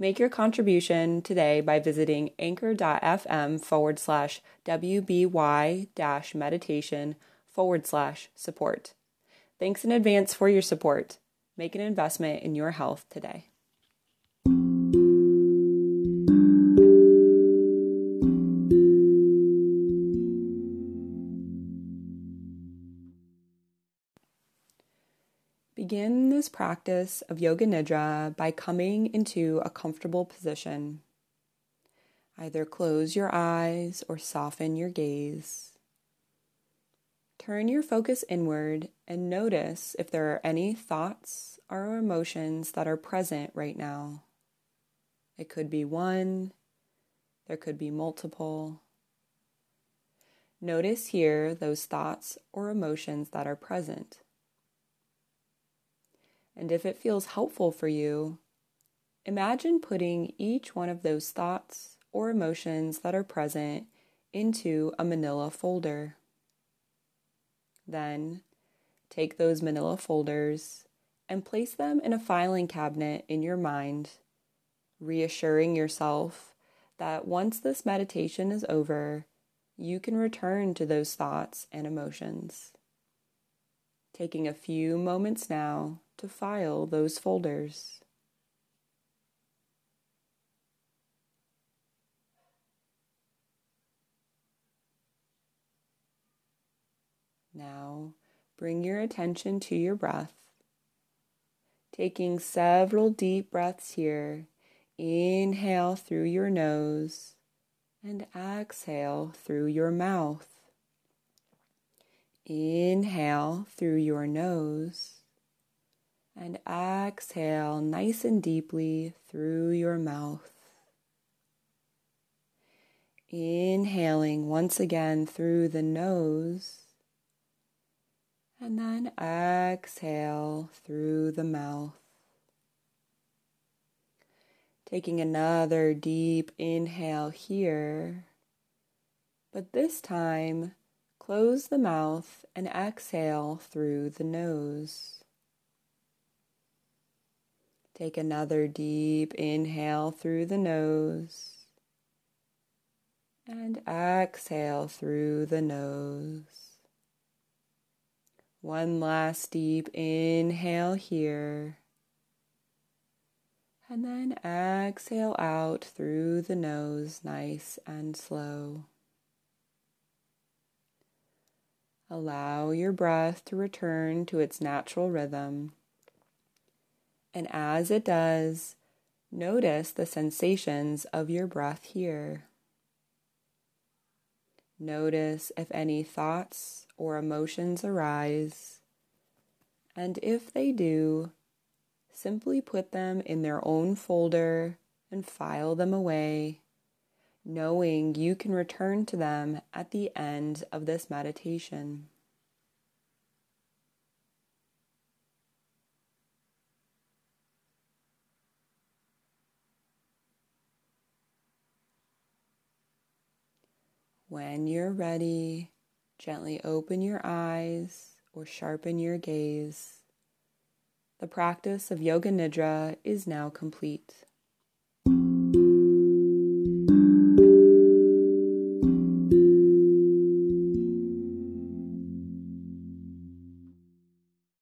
Make your contribution today by visiting anchor.fm forward slash WBY dash meditation forward slash support. Thanks in advance for your support. Make an investment in your health today. Begin this practice of Yoga Nidra by coming into a comfortable position. Either close your eyes or soften your gaze. Turn your focus inward and notice if there are any thoughts or emotions that are present right now. It could be one, there could be multiple. Notice here those thoughts or emotions that are present. And if it feels helpful for you, imagine putting each one of those thoughts or emotions that are present into a manila folder. Then take those manila folders and place them in a filing cabinet in your mind, reassuring yourself that once this meditation is over, you can return to those thoughts and emotions. Taking a few moments now to file those folders. Now bring your attention to your breath, taking several deep breaths here. Inhale through your nose and exhale through your mouth. Inhale through your nose and exhale nice and deeply through your mouth. Inhaling once again through the nose, and then exhale through the mouth. Taking another deep inhale here, but this time close the mouth and exhale through the nose. Take another deep inhale through the nose and exhale through the nose. One last deep inhale here. And then exhale out through the nose, nice and slow. Allow your breath to return to its natural rhythm. And as it does, notice the sensations of your breath here. Notice if any thoughts or emotions arise, and if they do, simply put them in their own folder and file them away, knowing you can return to them at the end of this meditation. When you're ready, gently open your eyes or sharpen your gaze. The practice of Yoga Nidra is now complete.